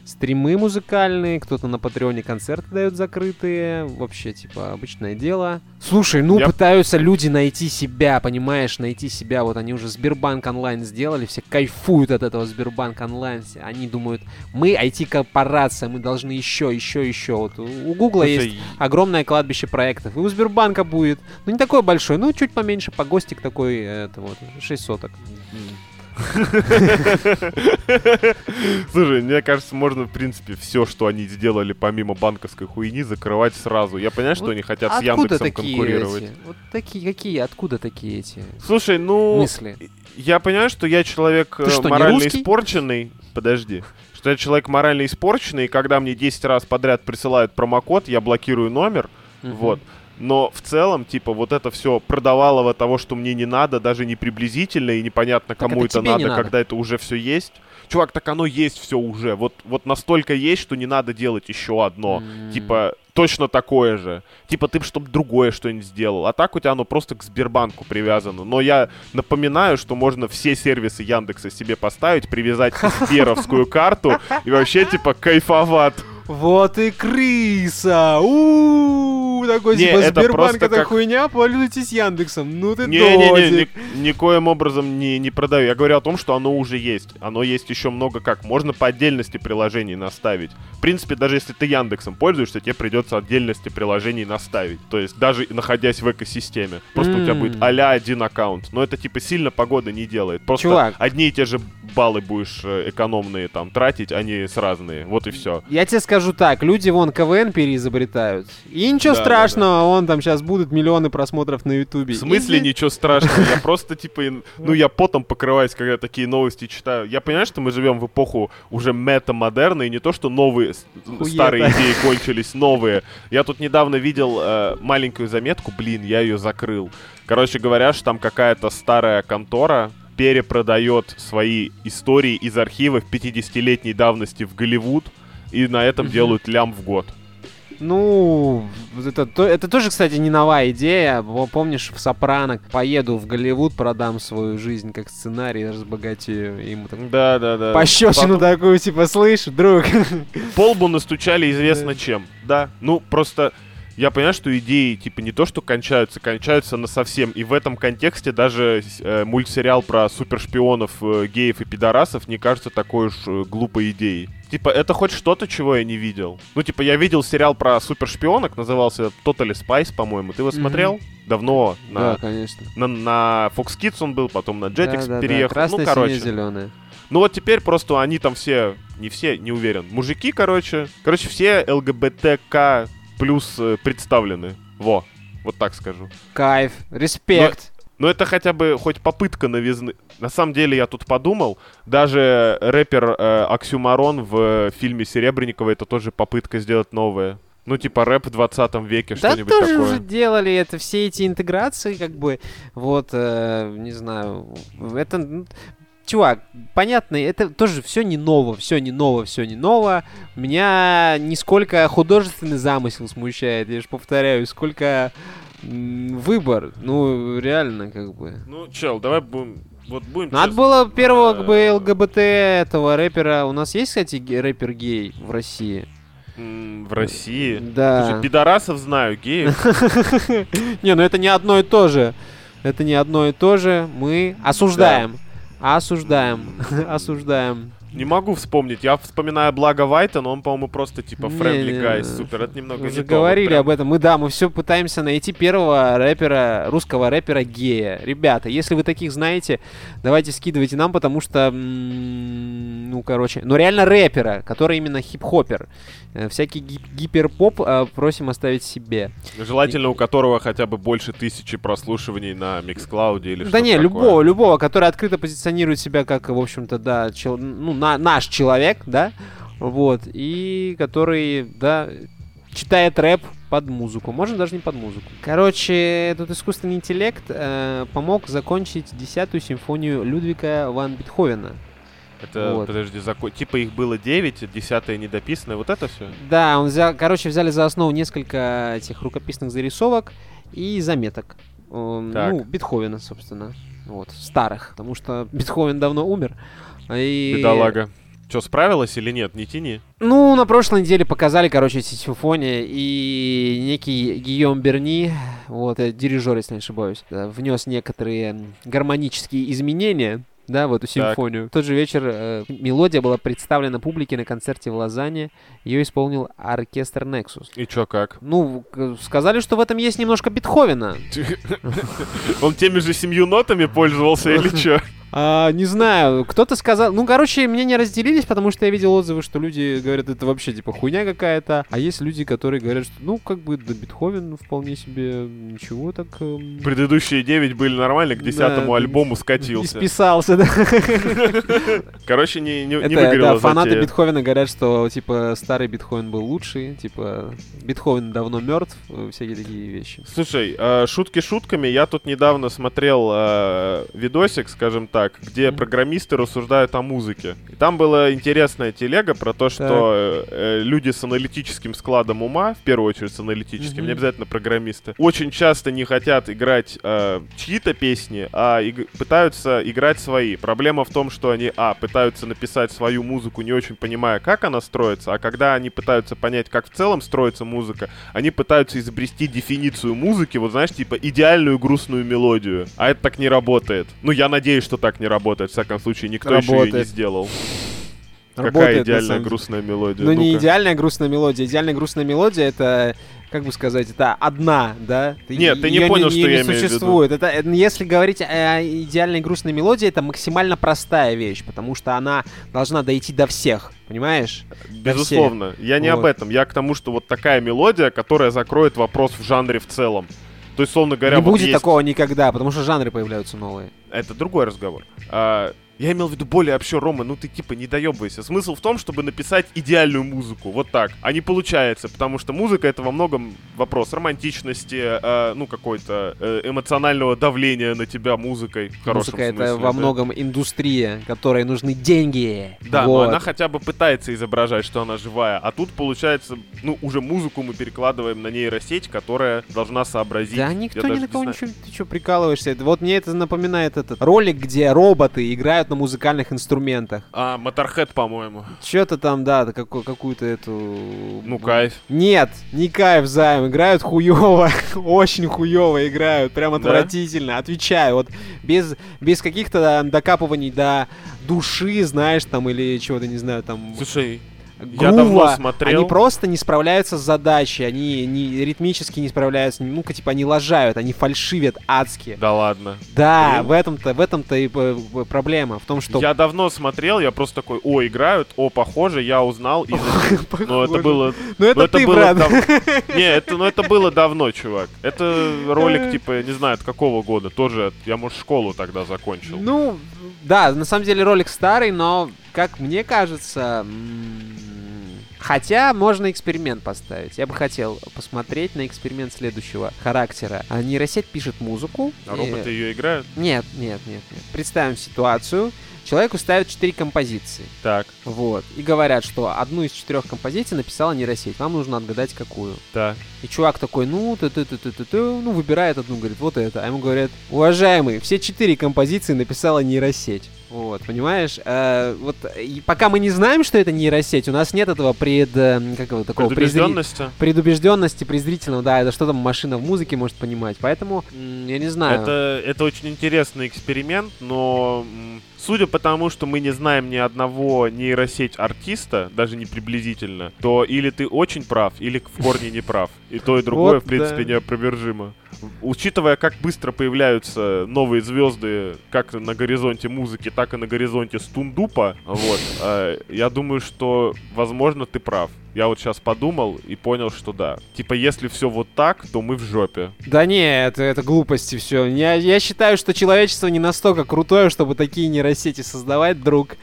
A: Стримы музыкальные, кто-то на Патреоне концерты дает закрытые. Вообще, типа, обычное дело. Слушай, ну
B: Я-
A: пытаются люди найти себя, понимаешь, найти себя. Вот они уже Сбербанк онлайн сделали, все кайфуют от этого Сбербанк онлайн. Они думают, мы IT-корпорация, мы должны еще, еще, еще. Вот у Гугла
B: Слушай,
A: есть огромное кладбище проектов. И у Сбербанка будет, ну не такой большой, ну чуть поменьше, погостик такой, э, это вот, 6 соток. (laughs)
B: Слушай, мне кажется, можно, в принципе, все, что они сделали помимо банковской хуйни, закрывать сразу. Я понимаю, что они хотят с Яндексом конкурировать.
A: Вот такие, какие, откуда такие эти
B: Слушай, ну,
A: мысли?
B: я понимаю, что я человек э, морально испорченный. Подожди. Что я человек морально испорченный, и когда мне 10 раз подряд присылают промокод, я блокирую номер. Вот. Но в целом, типа, вот это все продавалово того, что мне не надо, даже не приблизительно, и непонятно,
A: Так
B: кому
A: это
B: это
A: не
B: надо,
A: надо.
B: когда это уже все есть. Чувак, так оно есть все уже. Вот, вот настолько есть, что не надо делать еще одно.
A: М.
B: Типа, точно такое же. Типа, ты чтобы другое что-нибудь сделал. А так у тебя оно просто к Сбербанку привязано. Но я напоминаю, что можно все сервисы Яндекса себе поставить, привязать (laughs) сберовскую карту и вообще, типа, кайфовать.
A: Вот и крыса! у Такой
B: Не,
A: типа
B: это
A: Сбербанк это
B: как-
A: хуйня, пользуйтесь Яндексом. Ну ты
B: Не-не-не,
A: додик.
B: ни- никоим образом не, не продаю. Я говорю о том, что оно уже есть. Оно есть еще много как. Можно по отдельности приложений наставить. В принципе, даже если ты Яндексом пользуешься, тебе придется отдельности приложений наставить. То есть даже находясь в экосистеме. Просто у тебя будет а один аккаунт. Но это типа сильно погода не делает. Просто
A: Чувак.
B: одни и те же баллы будешь э, экономные там тратить, а не с разные. Вот и все.
A: Я тебе скажу так, люди вон КВН переизобретают. И ничего
B: Да, да,
A: страшного, он там сейчас будут миллионы просмотров на Ютубе.
B: В смысле
A: Иди-
B: ничего страшного? Я (laughs) просто, типа, ну, я потом покрываюсь, когда такие новости читаю. Я понимаю, что мы живем в эпоху уже мета-модерна, и не то, что новые, старые идеи кончились, (laughs) новые. Я тут недавно видел э, маленькую заметку, блин, я ее закрыл. Короче говоря, что там какая-то старая контора перепродает свои истории из архивов 50-летней давности в Голливуд, и на этом
A: Мгм.
B: делают лям в год.
A: Ну, это, то- это тоже, кстати, не новая идея. Помнишь, в «Сопрано» поеду в Голливуд, продам свою жизнь как сценарий, разбогатею. И ему так
B: Да-да-да.
A: пощечину такую, типа, слышь, друг.
B: Полбу настучали известно чем. Да. Ну, просто я понимаю, что идеи, типа, не то, что кончаются, кончаются на совсем. И в этом контексте даже э, мультсериал про супершпионов, э, геев и пидорасов не кажется такой уж э, глупой идеей. Типа, это хоть что-то, чего я не видел. Ну, типа, я видел сериал про супершпионок, назывался Totally Spice, по-моему. Ты его
A: Мгм.
B: смотрел? Давно.
A: Да,
B: На,
A: конечно.
B: на, на Fox Kids он был, потом на Jetix
A: Да-да-да,
B: переехал.
A: Красное,
B: ну, короче.
A: зеленое.
B: Ну вот теперь просто они там все, не все, не уверен, мужики, короче. Короче, все ЛГБТК плюс э, представлены. Во, вот так скажу.
A: Кайф, респект.
B: Но это хотя бы хоть попытка новизны. На самом деле я тут подумал, даже рэпер э, Оксюмарон в э, фильме Серебренникова это тоже попытка сделать новое. Ну типа рэп в 20 веке,
A: Да
B: что-нибудь
A: тоже
B: такое.
A: уже делали это, все эти интеграции, как бы, вот, э, не знаю, это... чувак, понятно, это тоже все не ново, все не ново, все не ново. Меня нисколько художественный замысел смущает, я же повторяю, сколько выбор, ну, реально, как бы.
B: Ну, чел, давай будем вот будем
A: Надо честно. было первого как бы ЛГБТ этого рэпера. У нас есть, кстати, рэпер гей в России?
B: В России?
A: Да.
B: Слушай, пидорасов знаю, геев. (laughs)
A: Не, ну это не одно и то же. Это не одно и то же. Мы осуждаем. Осуждаем. (laughs) Осуждаем.
B: Не могу вспомнить. Я вспоминаю Благо Вайта, но он, по-моему, просто типа friendly guy, супер. Это немного
A: мы
B: не
A: говорили об этом. Мы, да, мы все пытаемся найти первого рэпера, русского рэпера гея. Ребята, если вы таких знаете, давайте скидывайте нам, потому что, ну, короче, ну реально рэпера, который именно хип-хопер. Э, всякий гип гиперпоп э, просим оставить себе.
B: Желательно, у которого хотя бы больше тысячи прослушиваний на Mixcloud или что-то
A: Да не, любого, любого, который открыто позиционирует себя как, в общем-то, да, чел, ну, на, наш человек, да, вот, и который, да, читает рэп под музыку, можно даже не под музыку. Короче, этот искусственный интеллект э, помог закончить десятую симфонию Людвига ван Бетховена.
B: Это, вот. подожди, закон... типа их было 9, десятое недописанное, вот это все?
A: Да, он взял, короче, взяли за основу несколько этих рукописных зарисовок и заметок. Так. Ну, Бетховена, собственно. Вот, старых, потому что Бетховен давно умер.
B: И... Бедолага. Что, справилась или нет? Не тяни.
A: Ну, на прошлой неделе показали, короче, эти симфонии, и некий Гийом Берни, вот, дирижер, если не ошибаюсь, внес некоторые гармонические изменения да, в эту симфонию. Так. В тот же вечер э, мелодия была представлена публике на концерте в Лозанне. Ее исполнил оркестр Nexus.
B: И чё, как?
A: Ну, сказали, что в этом есть немножко Бетховена. (laughs)
B: Он теми же семью нотами пользовался или (laughs) чё?
A: А, не знаю, кто-то сказал... Ну, короче, мнения разделились, потому что я видел отзывы, что люди говорят, это вообще, типа, хуйня какая-то. А есть люди, которые говорят, что, ну, как бы, да, Бетховен вполне себе ничего так... Эм...
B: Предыдущие девять были нормальны, к десятому да, альбому скатился.
A: И списался, да. (laughs)
B: Короче, не, не, это, не выгорело Да,
A: фанаты затея. Бетховена говорят, что, типа, старый Бетховен был лучший, типа, Бетховен давно мертв, э, всякие такие вещи.
B: Слушай, э, шутки шутками, я тут недавно смотрел э, видосик, скажем так, так, где программисты рассуждают о музыке. И там была интересная телега про то, что э, люди с аналитическим складом ума, в первую очередь с аналитическим, mm-hmm. не обязательно программисты, очень часто не хотят играть э, чьи-то песни, а иг- пытаются играть свои. Проблема в том, что они, а, пытаются написать свою музыку, не очень понимая, как она строится, а когда они пытаются понять, как в целом строится музыка, они пытаются изобрести дефиницию музыки, вот знаешь, типа идеальную грустную мелодию. А это так не работает. Ну, я надеюсь, что так так не работает. В всяком случае, никто работает. еще ее не сделал. Работает, Какая идеальная грустная мелодия?
A: Ну, не идеальная грустная мелодия. Идеальная грустная мелодия это как бы сказать, это одна, да?
B: Нет, ты не понял, не, что я имею
A: существует. в виду. Это, если говорить о идеальной грустной мелодии, это максимально простая вещь, потому что она должна дойти до всех, понимаешь?
B: Безусловно. Всех. Я не вот. об этом. Я к тому, что вот такая мелодия, которая закроет вопрос в жанре в целом. То есть, словно говоря,
A: не
B: вот
A: будет
B: есть...
A: такого никогда, потому что жанры появляются новые.
B: Это другой разговор. А, я имел в виду более вообще, Рома, ну ты типа не доебывайся. Смысл в том, чтобы написать идеальную музыку, вот так. А не получается, потому что музыка это во многом вопрос романтичности, э, ну какой-то э, эмоционального давления на тебя музыкой. В
A: Музыка
B: смысле,
A: это во да. многом индустрия, которой нужны деньги.
B: Да, вот. но она хотя бы пытается изображать, что она живая. А тут получается, ну уже музыку мы перекладываем на нейросеть, которая должна сообразить.
A: Да никто ни на кого ничего, ты что прикалываешься? Вот мне это напоминает этот ролик, где роботы играют играют на музыкальных инструментах.
B: А, Motorhead, по-моему.
A: Что-то там, да, какую- какую-то эту...
B: Ну, кайф.
A: Нет, не кайф, Займ. Играют хуево. (laughs) Очень хуево играют. Прям отвратительно. Да? Отвечаю. Вот без, без каких-то докапываний до души, знаешь, там, или чего-то, не знаю, там...
B: Слушай, я давно смотрел.
A: Они просто не справляются с задачей, они не, ритмически не справляются, ну-ка, типа, они лажают, они фальшивят адски.
B: Да ладно.
A: Да, Блин. в этом-то, в этом-то и проблема, в том, что...
B: Я давно смотрел, я просто такой, о, играют, о, похоже, я узнал, и... Но это было...
A: Ну это ты, брат. (laughs)
B: Не, это, ну это было давно, чувак. Это ролик, типа, не знаю, от какого года, тоже, я, может, школу тогда закончил.
A: Ну, да, на самом деле ролик старый, но, как мне кажется, Хотя можно эксперимент поставить. Я бы хотел посмотреть на эксперимент следующего характера. А нейросеть пишет музыку.
B: А
A: и-
B: роботы ее играют?
A: Нет, нет, нет, нет. Представим ситуацию. Человеку ставят четыре композиции.
B: Так,
A: Вот. И говорят, что одну из четырех композиций написала нейросеть. Вам нужно отгадать, какую.
B: да.
A: И чувак такой, ну, ты ты ты ты ты ты ну, выбирает одну, говорит, вот это. А ему говорят, уважаемый, все четыре композиции написала нейросеть. Вот, понимаешь? Э, вот и пока мы не знаем, что это нейросеть, у нас нет этого пред... э, Как его, такого презри-
B: Предубежденности?
A: предубежденности презрительного, да, это что там машина в музыке может понимать. Поэтому, я не знаю.
B: Это, это очень интересный эксперимент, но судя по тому, что мы не знаем ни одного нейросеть артиста, даже не приблизительно, то или ты очень прав, или в корне не прав. И то, и другое,
A: Вот,
B: в принципе,
A: да.
B: неопровержимо. Учитывая, как быстро появляются новые звезды, как на горизонте музыки, так и на горизонте стундупа, вот, э, я думаю, что, возможно, ты прав. Я вот сейчас подумал и понял, что да. Типа, если все вот так, то мы в жопе.
A: Да не, это, это глупости все. Я, я считаю, что человечество не настолько крутое, чтобы такие нейросети создавать, друг.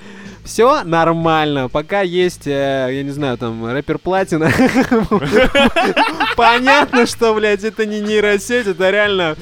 A: Все нормально, пока есть, э, я не знаю, там, рэпер Платина. (laughs) Понятно, что, блядь, это не нейросеть, это реально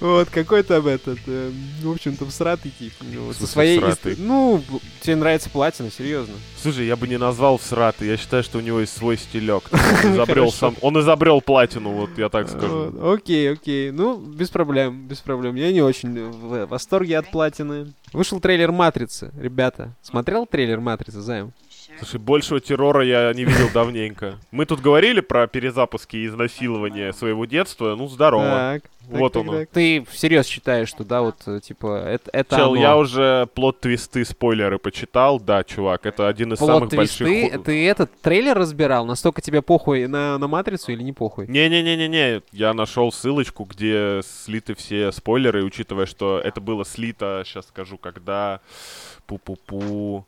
A: вот какой-то этот, э, в общем-то, всратый тип. Со своей... Ну, тебе нравится Платина, серьезно.
B: Слушай, я бы не назвал всратый. Я считаю, что у него есть свой стилек. Он (laughs) изобрел сам. Он изобрел платину, вот я так скажу.
A: Окей, окей. Ну, без проблем, без проблем. Я не очень в восторге от платины. Вышел трейлер Матрицы, ребята. Смотрел трейлер Матрицы, Займ?
B: Слушай, большего террора я не видел давненько. Мы тут говорили про перезапуски и изнасилования своего детства. Ну, здорово.
A: Так, так,
B: Вот
A: так,
B: оно.
A: так. Ты всерьез считаешь, что, да, вот, э, типа, это, это
B: Чел,
A: оно.
B: я уже плод-твисты, спойлеры почитал. Да, чувак, это один из самых больших...
A: Плот-твисты?
B: ху-
A: Ты этот трейлер разбирал? Настолько тебе похуй на, на Матрицу или не похуй?
B: Не-не-не-не-не, я нашел ссылочку, где слиты все спойлеры, учитывая, что это было слито, сейчас скажу, когда, пу-пу-пу,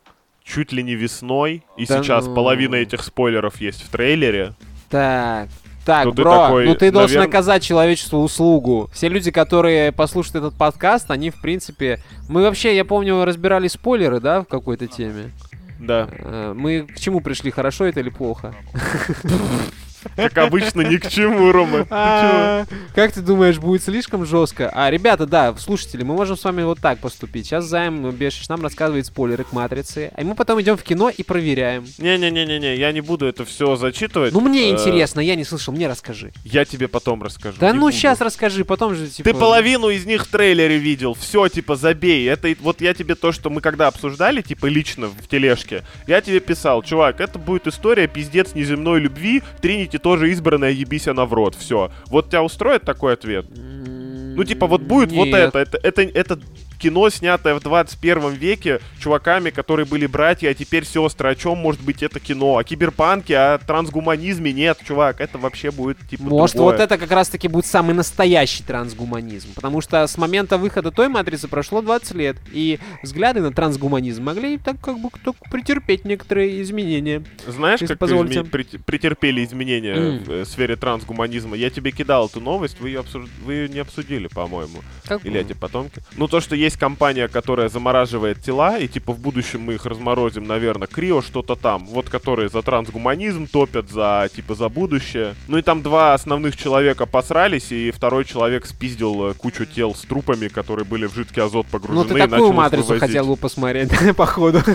B: чуть ли не весной, и
A: Да
B: сейчас
A: ну.
B: половина этих спойлеров есть в трейлере.
A: Так, так,
B: Ну, ты
A: бро,
B: такой,
A: ну ты должен
B: наверно-
A: оказать человечеству услугу. Все люди, которые послушают этот подкаст, они, в принципе... Мы вообще, я помню, разбирали спойлеры, да, в какой-то теме.
B: Да,
A: Э, Мы к чему пришли, хорошо это или плохо? (laughs)
B: как обычно, ни к чему, Рома.
A: А, Как ты думаешь, будет слишком жестко? А, ребята, да, слушатели, мы можем с вами вот так поступить. Сейчас Займ Бешиш нам рассказывает спойлеры к Матрице, а мы потом идем в кино и проверяем.
B: Не-не-не-не-не, я не буду это все зачитывать.
A: Ну мне
B: Э,
A: интересно, я не слышал, мне расскажи.
B: Я тебе потом расскажу.
A: Да
B: не
A: ну сейчас расскажи, потом же типа...
B: Ты половину из них в трейлере видел. Все, типа, забей. Это вот я тебе то, что мы когда обсуждали, типа, лично в тележке, я тебе писал, чувак, это будет история пиздец неземной любви. Тринити тоже избранная, ебись она в рот. Все. Вот тебя устроит такой ответ? Ну, типа, вот будет вот
A: Нет.
B: это. Это, это, это кино, снятое в 21 веке чуваками, которые были братья, а теперь сестры. О чем может быть это кино? О киберпанке, о трансгуманизме? Нет, чувак, это вообще будет, типа,
A: Может,
B: другое.
A: вот это как раз-таки будет самый настоящий трансгуманизм. Потому что с момента выхода той матрицы прошло 20 лет. И взгляды на трансгуманизм могли так как бы только претерпеть некоторые изменения.
B: Знаешь,
A: Если
B: как
A: позволите.
B: изме- прет- претерпели изменения
A: М.
B: в э, сфере трансгуманизма? Я тебе кидал эту новость, вы ее, обсуж- вы её не обсудили, по-моему. Или эти потомки. Ну, то, что есть компания, которая замораживает тела, и типа в будущем мы их разморозим, наверное, Крио что-то там. Вот которые за трансгуманизм топят, за типа за будущее. Ну и там два основных человека посрались, и второй человек спиздил э, кучу тел с трупами, которые были в жидкий азот погружены.
A: Ну, ты такую матрицу хотел бы посмотреть, (laughs) походу. (laughs)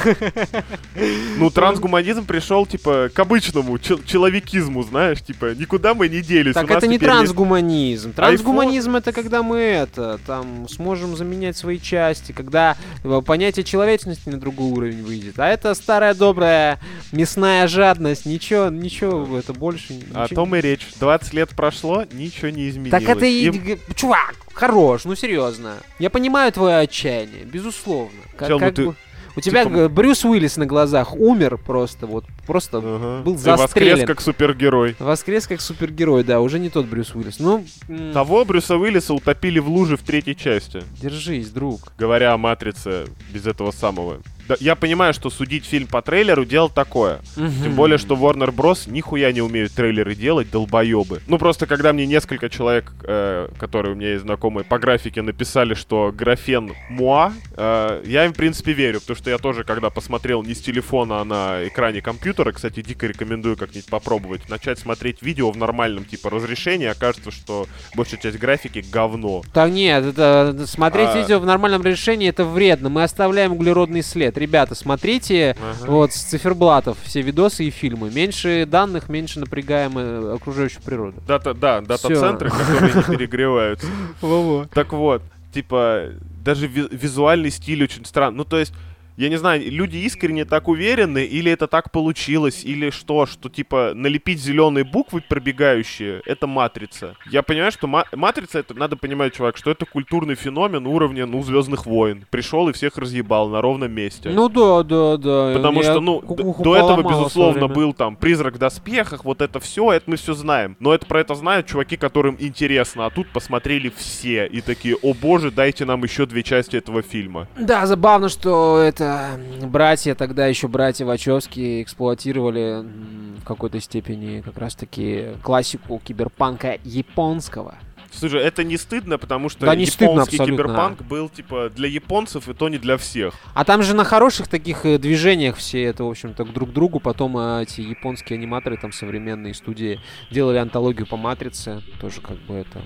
B: Ну, трансгуманизм пришел, типа, к обычному чел- человекизму, знаешь, типа, никуда мы не делись.
A: Так это не
B: есть-
A: трансгуманизм. Трансгуманизм это когда мы это, там, сможем заменять свои части, когда э, понятие человечности на другой уровень выйдет. А это старая добрая мясная жадность. Ничего, ничего, это больше.
B: О
A: ничего
B: том и речь. 20 лет прошло, ничего не изменилось.
A: Так это и...
B: Им-
A: Чувак, хорош, ну серьезно. Я понимаю твое отчаяние, безусловно. Как,
B: Чел, ну
A: как
B: ты-
A: бы- У тебя
B: типа-
A: г- Брюс Уиллис на глазах умер просто, вот, просто
B: Ага.
A: был
B: И воскрес
A: застрелен.
B: как супергерой.
A: воскрес как супергерой, да, уже не тот Брюс Уиллис. Ну,
B: Того Брюса Уиллиса утопили в луже в третьей части.
A: держись, друг.
B: Говоря о Матрице без этого самого. Да, я понимаю, что судить фильм по трейлеру дело такое. Тем более, что Warner Bros. нихуя не умеют трейлеры делать, долбоебы. Ну, просто когда мне несколько человек, э, которые у меня есть знакомые по графике, написали, что графен муа, э, я им, в принципе, верю, потому что я тоже, когда посмотрел не с телефона, а на экране компьютера, компьютера, кстати, дико рекомендую как-нибудь попробовать, начать смотреть видео в нормальном типа разрешении, окажется, что большая часть графики говно.
A: Так нет, это смотреть
B: А.
A: видео в нормальном разрешении это вредно. Мы оставляем углеродный след. Ребята, смотрите
B: Ага.
A: вот с циферблатов все видосы и фильмы. Меньше данных, меньше напрягаем э, окружающую природу.
B: Дата, да, дата-центры, которые не перегреваются. (laughs) Так вот, типа, даже ви- визуальный стиль очень странный. Ну, то есть, я не знаю, люди искренне так уверены, или это так получилось, или что, что, типа, налепить зеленые буквы пробегающие, это матрица. Я понимаю, что ма- матрица, это, надо понимать, чувак, что это культурный феномен уровня, ну, Звездных войн. Пришел и всех разъебал на ровном месте.
A: Ну да, да, да.
B: Потому
A: Я
B: что, ну, до этого, безусловно, был там призрак в доспехах, вот это все, это мы все знаем. Но это про это знают чуваки, которым интересно, а тут посмотрели все и такие, о боже, дайте нам еще две части этого фильма.
A: Да, забавно, что это братья, тогда еще братья Вачовски эксплуатировали в какой-то степени как раз-таки классику киберпанка японского.
B: Слушай, это не стыдно, потому что
A: Да, не стыдно
B: японский
A: абсолютно.
B: киберпанк был типа для японцев, и то не для всех.
A: А там же на хороших таких э, движениях все это, в общем-то, друг к другу. Потом э, эти японские аниматоры, там современные студии, делали антологию по Матрице. Тоже как бы это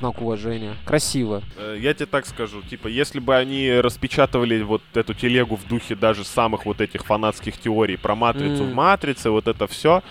A: знак уважения. Красиво.
B: Э, Я тебе так скажу, типа, если бы они распечатывали вот эту телегу в духе даже самых вот этих фанатских теорий про матрицу
A: М.
B: в матрице, вот это все.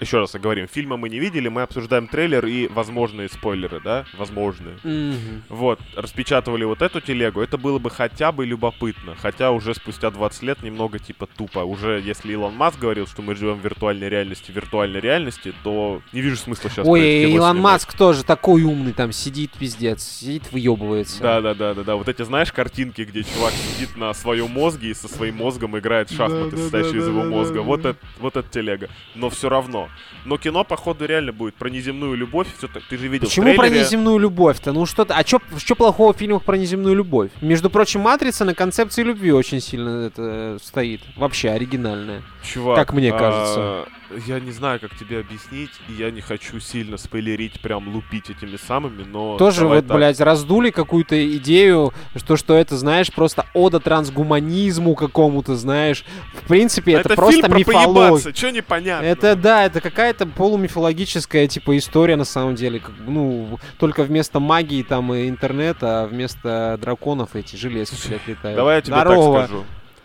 B: Еще раз говорим, фильма мы не видели, мы обсуждаем трейлер и возможные спойлеры, да? Возможные.
A: Мгм.
B: Вот, распечатывали вот эту телегу, это было бы хотя бы любопытно. Хотя уже спустя 20 лет немного типа тупо. Уже если Илон Маск говорил, что мы живем в виртуальной реальности, виртуальной реальности, то не вижу смысла сейчас.
A: Ой, Илон
B: снимать.
A: Маск тоже такой умный, там сидит пиздец, сидит, выебывается.
B: Да, да, да, да, да. Вот эти, знаешь, картинки, где чувак сидит на своем мозге и со своим мозгом играет в шахматы, состоящие из его мозга. Вот это, вот это телега. Но все равно. Но кино, походу, реально будет про неземную любовь. Так- ты же видел
A: Почему про неземную любовь-то? Ну что-то. А что что плохого в фильмах про неземную любовь? Между прочим, матрица на концепции любви очень сильно это э, стоит. Вообще оригинальная.
B: Чувак,
A: Как мне
B: а,
A: кажется.
B: Я не знаю, как тебе объяснить, и я не хочу сильно спойлерить, прям лупить этими самыми, но...
A: Тоже вот,
B: так.
A: блядь, раздули какую-то идею, что, что это, знаешь, просто ода трансгуманизму какому-то, знаешь. В принципе, это,
B: Это,
A: просто
B: фильм про
A: мифология.
B: чё непонятно?
A: Это да, это какая-то полумифологическая типа история на самом деле. Как, ну, только вместо магии там и интернета, а вместо драконов эти железки летают.
B: Давай я тебе
A: Здорово.
B: так скажу.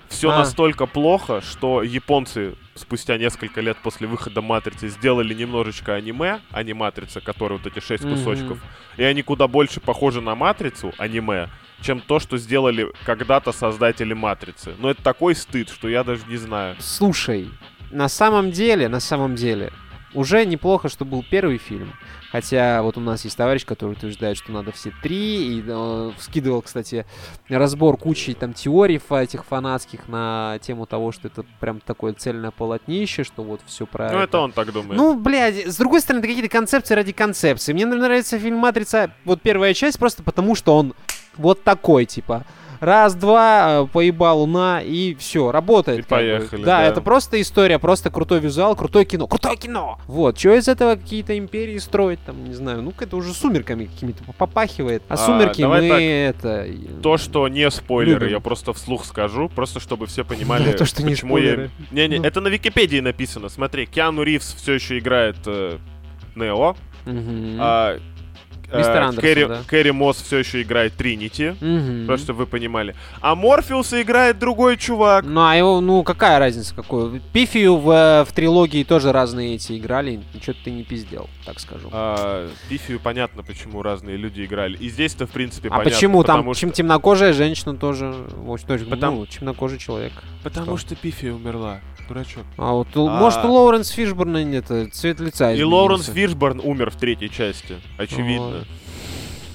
B: Все
A: А.
B: настолько плохо, что японцы спустя несколько лет после выхода Матрицы сделали немножечко аниме, аниматрица, которая вот эти шесть
A: Мгм.
B: кусочков, и они куда больше похожи на Матрицу, аниме, чем то, что сделали когда-то создатели Матрицы. Но это такой стыд, что я даже не знаю.
A: Слушай, на самом деле, на самом деле, уже неплохо, что был первый фильм. Хотя вот у нас есть товарищ, который утверждает, что надо все три. И э, скидывал, кстати, разбор кучи там теорий этих фанатских на тему того, что это прям такое цельное полотнище, что вот все про
B: Ну, это он так думает.
A: Ну, блядь, с другой стороны, это какие-то концепции ради концепции. Мне нравится фильм «Матрица», вот первая часть, просто потому что он вот такой, типа. Раз-два, э, поебал луна, и все, работает.
B: И поехали,
A: Да,
B: да.
A: это просто история, просто крутой визуал, крутое кино. Крутое кино! Вот, что из этого какие-то империи строить, там, не знаю, ну, это уже сумерками какими-то попахивает. А,
B: А,
A: сумерки
B: давай
A: мы
B: так.
A: это...
B: То, что не спойлеры,
A: Любим.
B: я просто вслух скажу, просто чтобы все понимали, (laughs)
A: то, что
B: почему я... Не-не,
A: Ну.
B: это на Википедии написано. Смотри, Киану Ривз все еще играет э, Нео,
A: Мистер Андерсон,
B: Кэрри,
A: да.
B: Кэрри Мосс все еще играет Тринити.
A: Мгм.
B: Просто чтобы вы понимали. А Морфеуса играет другой чувак.
A: Ну, а его, ну, какая разница какой? Пифию в, э, в трилогии тоже разные эти играли, ничего ты не пиздел, так скажу. А,
B: А, Пифию понятно, почему разные люди играли. И здесь-то, в принципе, понятно.
A: почему там,
B: потому
A: чем
B: что...
A: темнокожая женщина тоже, очень, тоже,
B: Потому-
A: ну, темнокожий человек.
B: Потому
A: что?
B: что Пифия умерла, дурачок.
A: А вот, у-
B: А.
A: может, у Лоуренс Фишборна нет, э, цвет лица
B: И
A: изменился.
B: Лоуренс Фишборн умер в третьей части, очевидно.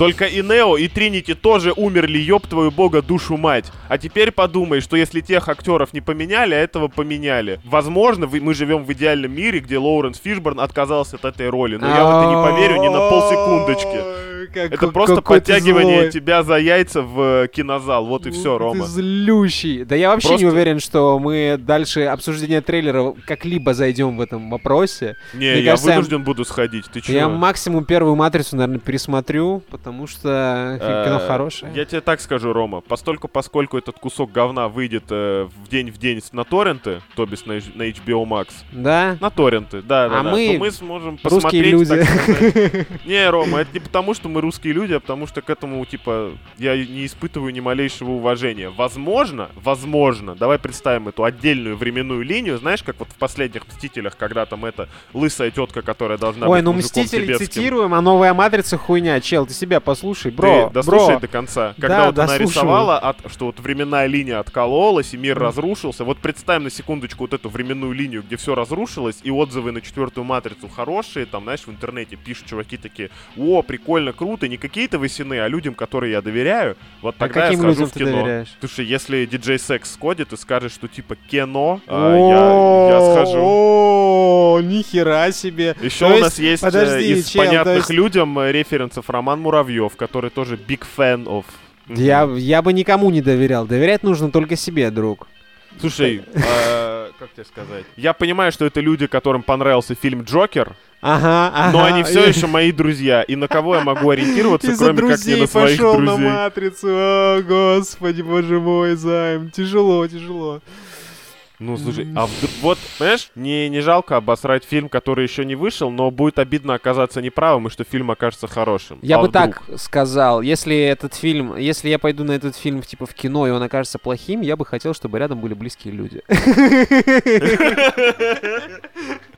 B: Только и Нео, и Тринити тоже умерли, ёб твою бога, душу мать. А теперь подумай, что если тех актеров не поменяли, а этого поменяли. Возможно, вы- мы живем в идеальном мире, где Лоуренс Фишборн отказался от этой роли. Но я в это не поверю ни на полсекундочки.
A: Как-
B: Это просто
A: ты
B: подтягивание
A: злой.
B: тебя за яйца в э, кинозал. Вот и все,
A: Ты
B: Рома.
A: злющий. Да я вообще
B: Просто-
A: не уверен, что мы дальше обсуждение трейлера как-либо зайдем в этом вопросе.
B: Не,
A: Мне
B: я
A: кажется, я-
B: вынужден буду сходить. Ты чё?
A: Я максимум первую матрицу, наверное, пересмотрю, потому что
B: Э,
A: кино хорошее.
B: Я тебе так скажу, Рома, постольку, поскольку этот кусок говна выйдет э, в день в день на торренты, то бишь на, на HBO Max,
A: Да?
B: на торренты, да, да,
A: А
B: да,
A: мы
B: то мы сможем
A: Русские
B: посмотреть,
A: люди.
B: так. (laughs) Не, Рома, это не потому, что мы русские люди, а потому что к этому, типа, я не испытываю ни малейшего уважения. Возможно, возможно, давай представим эту отдельную временную линию, знаешь, как вот в последних «Мстителях», когда там эта лысая тетка, которая должна
A: Ой,
B: быть
A: ну Мстители
B: тибетским.
A: цитируем, а новая матрица хуйня. Чел, ты себя послушай, бро.
B: Ты дослушай
A: бро.
B: до конца.
A: Да,
B: Когда вот она
A: дослушиваю.
B: рисовала, от- что вот временная линия откололась, и мир разрушился. Вот представим на секундочку вот эту временную линию, где все разрушилось, и отзывы на четвертую матрицу хорошие. Там, знаешь, в интернете пишут чуваки такие, о, прикольно, круто. Не какие-то высины, а людям, которые я доверяю. Вот
A: А
B: тогда я схожу в кино.
A: доверяешь?
B: Слушай, если диджей Секс сходит и скажет, что типа кино, а, я, я схожу.
A: О, нихера себе.
B: Еще у нас есть э, из понятных людям э, референсов Роман Муравьев, который тоже big fan of.
A: Я, я бы никому не доверял. Доверять нужно только себе, друг.
B: Слушай, э, как тебе сказать? Я понимаю, что это люди, которым понравился фильм Джокер,
A: Ага, ага.
B: но они все еще мои друзья. И на кого я могу ориентироваться, кроме как не
A: друзей
B: на своих
A: пошел на
B: друзей?
A: матрицу. О, господи, боже мой, займ. Тяжело, тяжело.
B: Ну, слушай, а вд- вот, понимаешь, не, не жалко обосрать фильм, который еще не вышел, но будет обидно оказаться неправым, и что фильм окажется хорошим.
A: Я
B: А
A: бы
B: вдруг?
A: так сказал, если этот фильм, если я пойду на этот фильм типа в кино и он окажется плохим, я бы хотел, чтобы рядом были близкие люди. (laughs) (laughs)